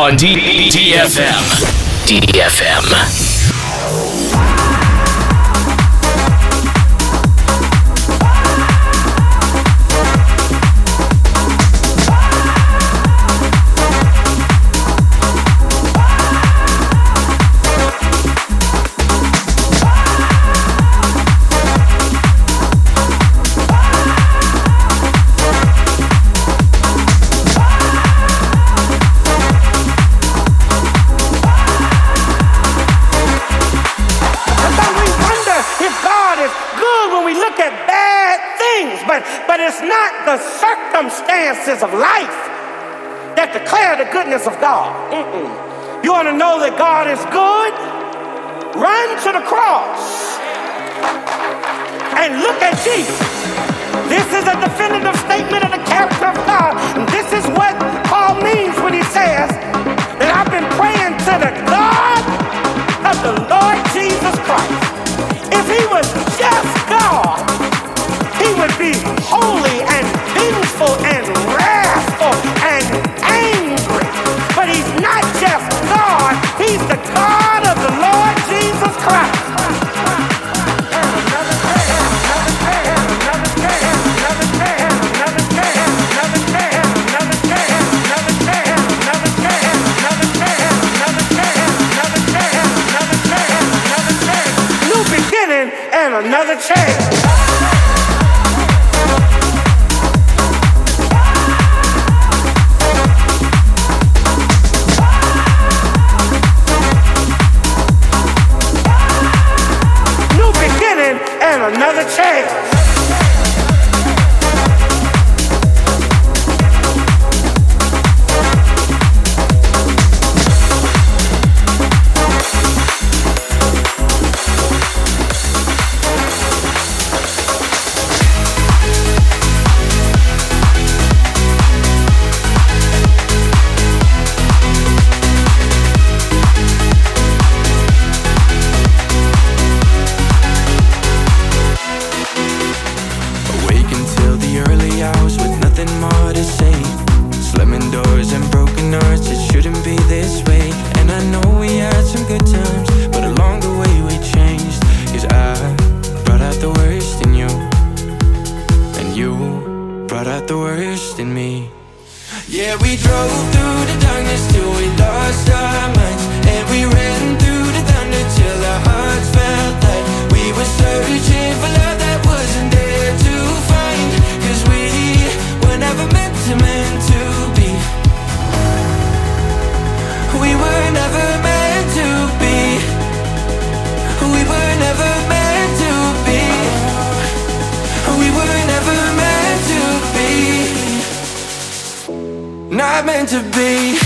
On D- DFM. DFM. not meant to be.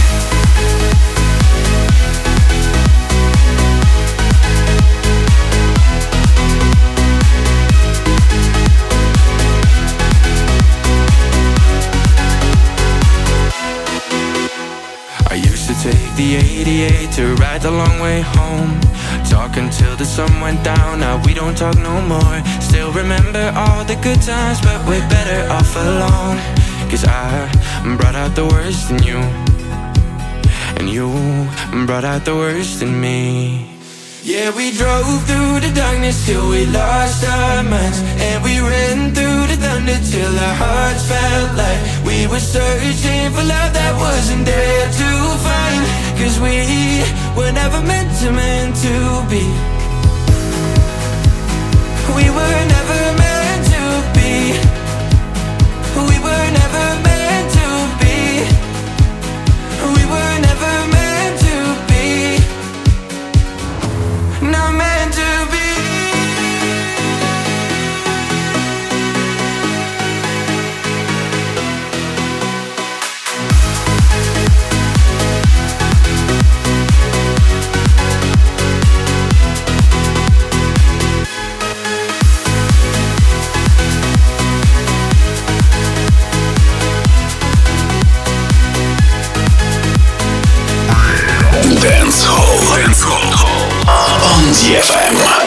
I used to take the 88 to ride the long way home. Talk until the sun went down, now we don't talk no more. Still remember all the good times, but we're better off alone. Cause I brought out the worst in you. And you brought out the worst in me. Yeah, we drove through the darkness till we lost our minds. And we ran through the thunder till our hearts felt like We were searching for love that wasn't there to find. Cause we were never meant to, meant to be. We were DFM.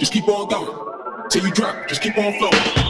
just keep on going. Till you drop, just keep on flowing.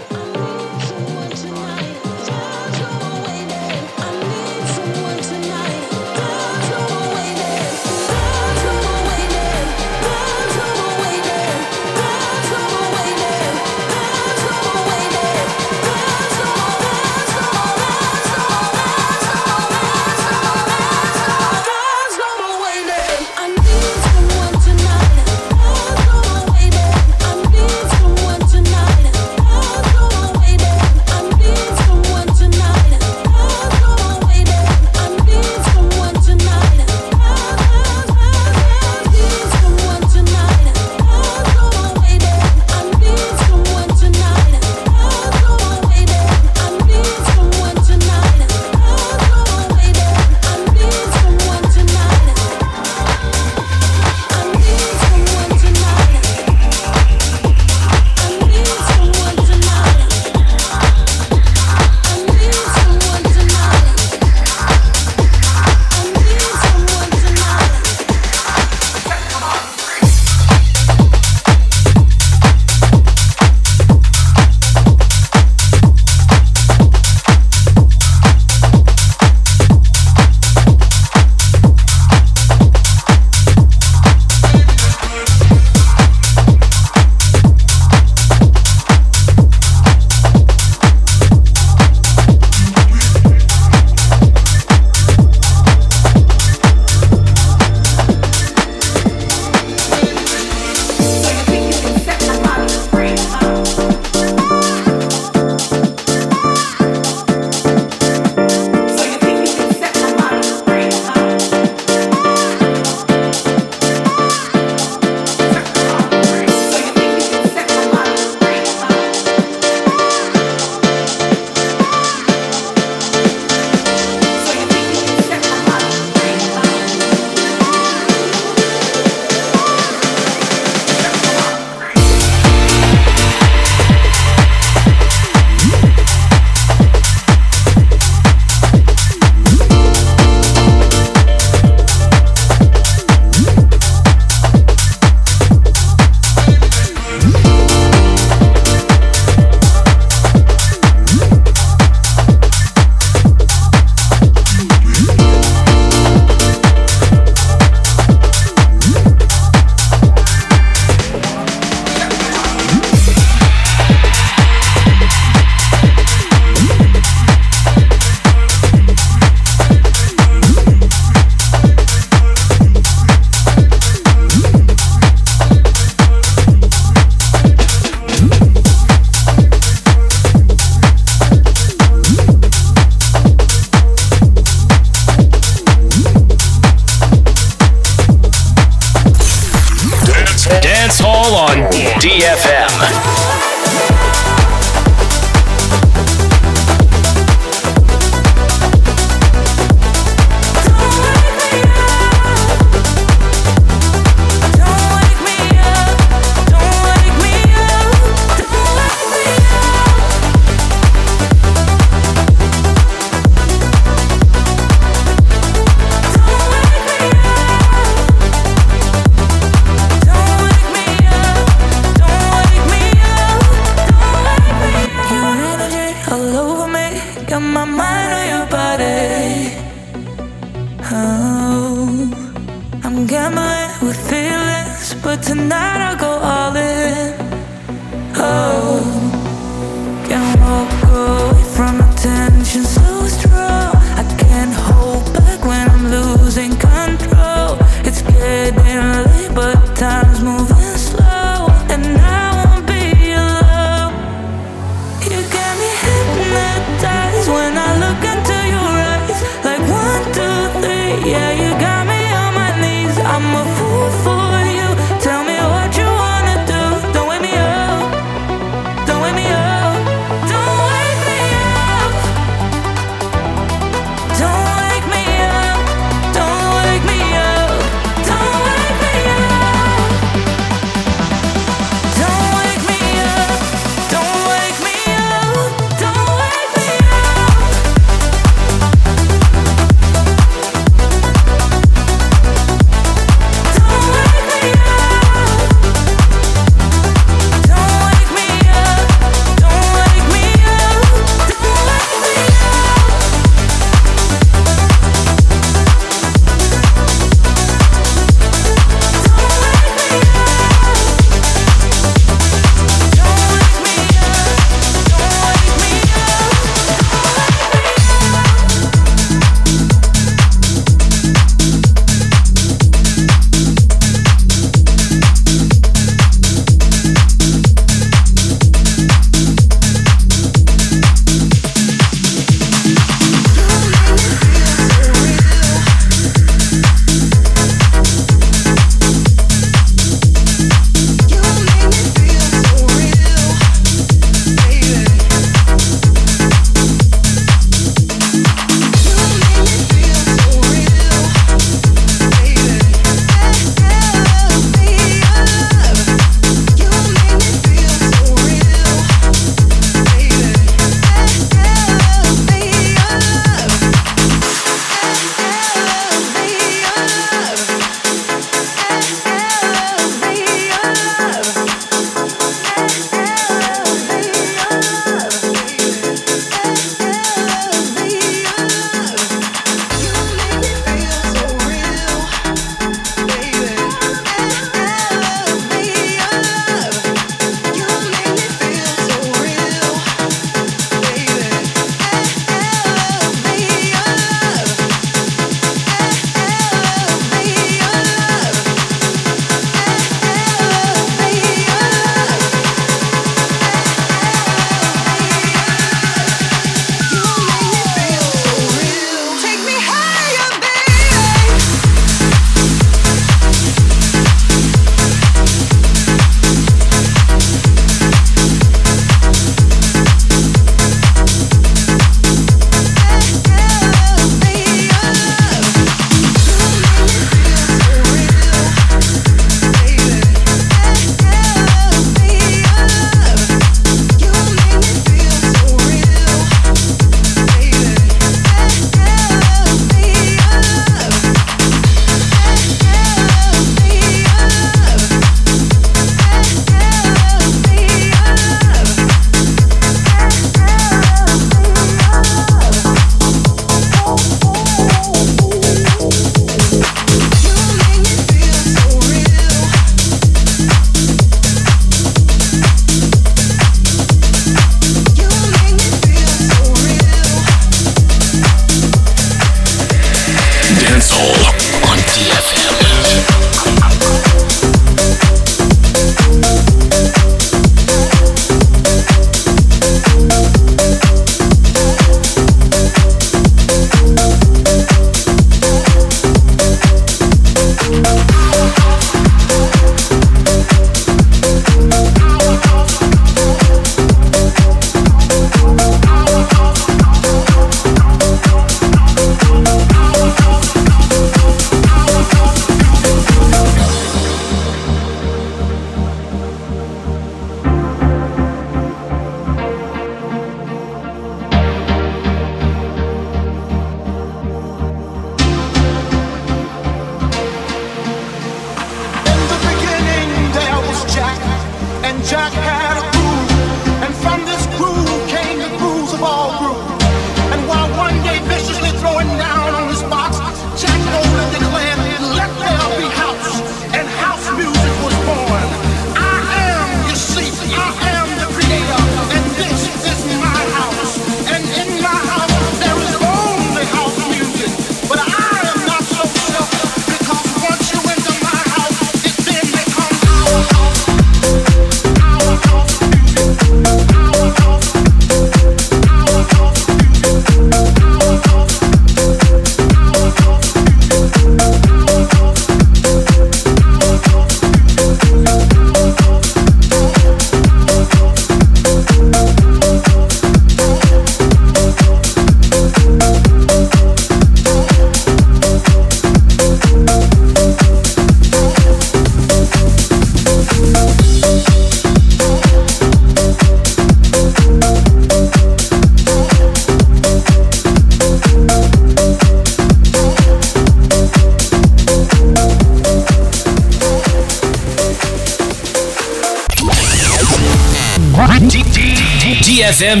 DFM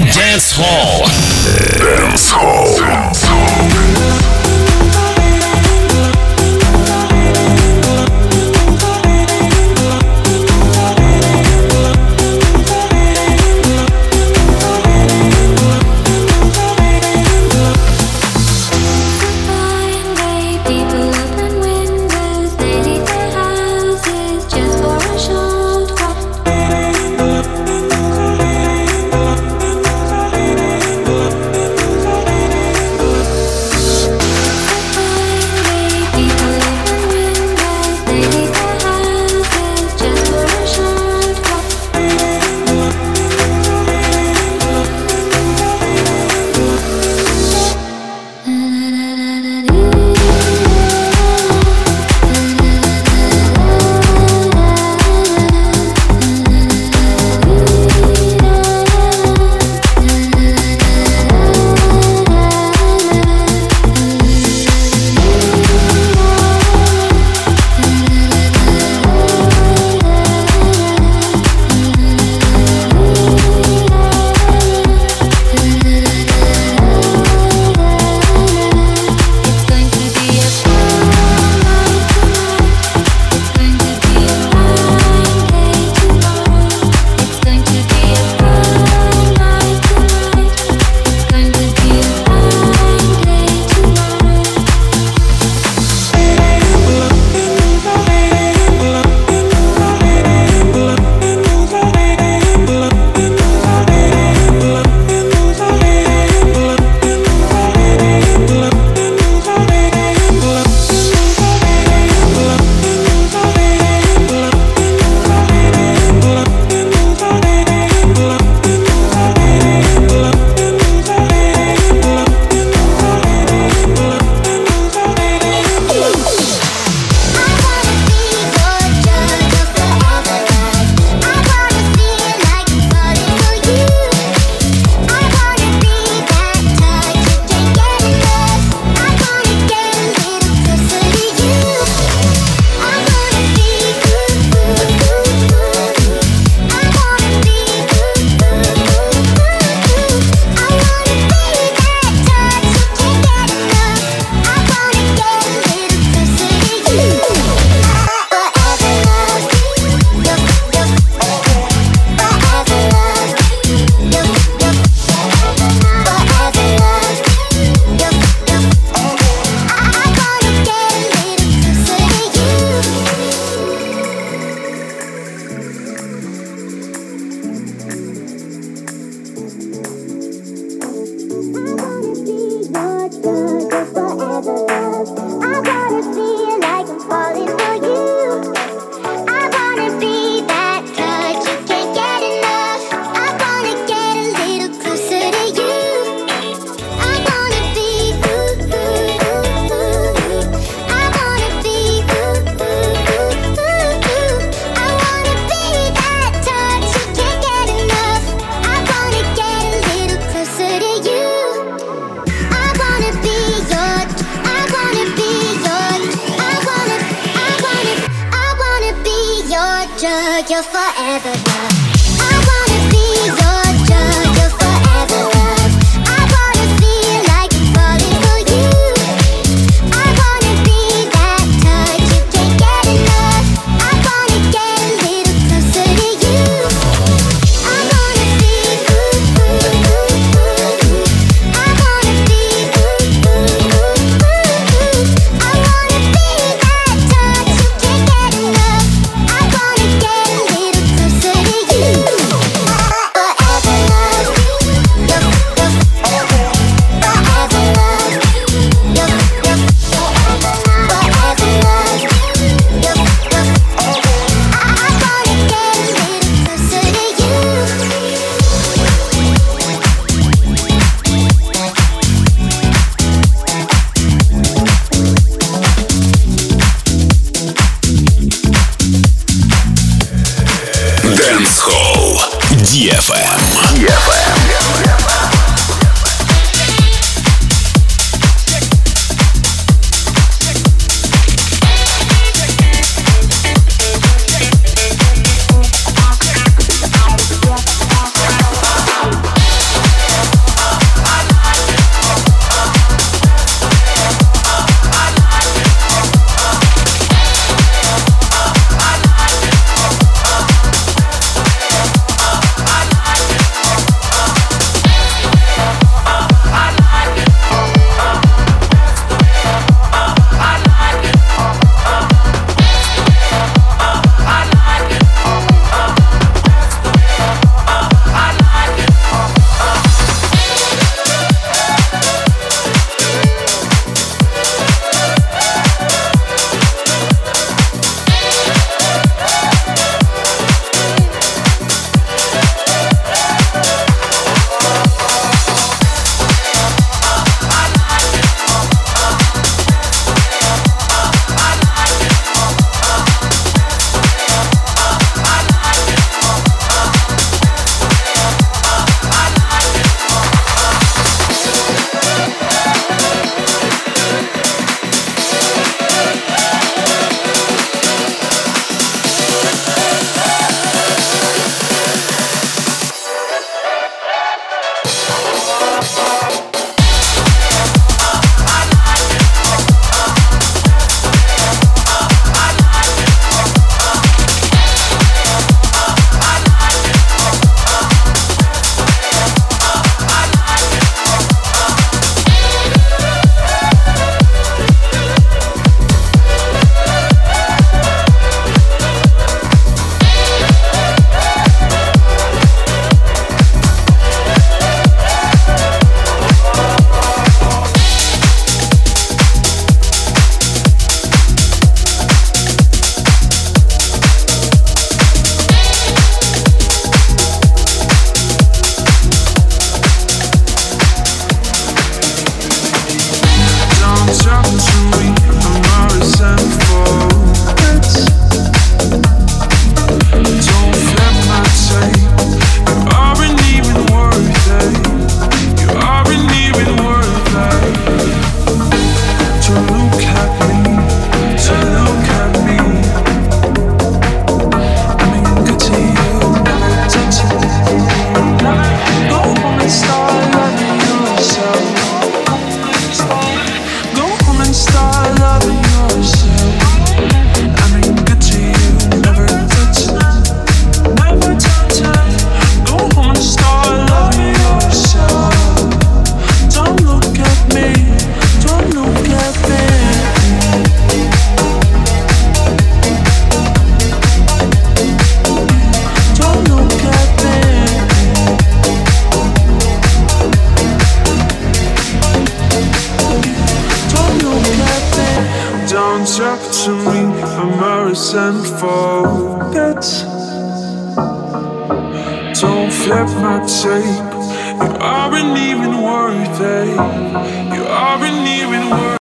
DFM.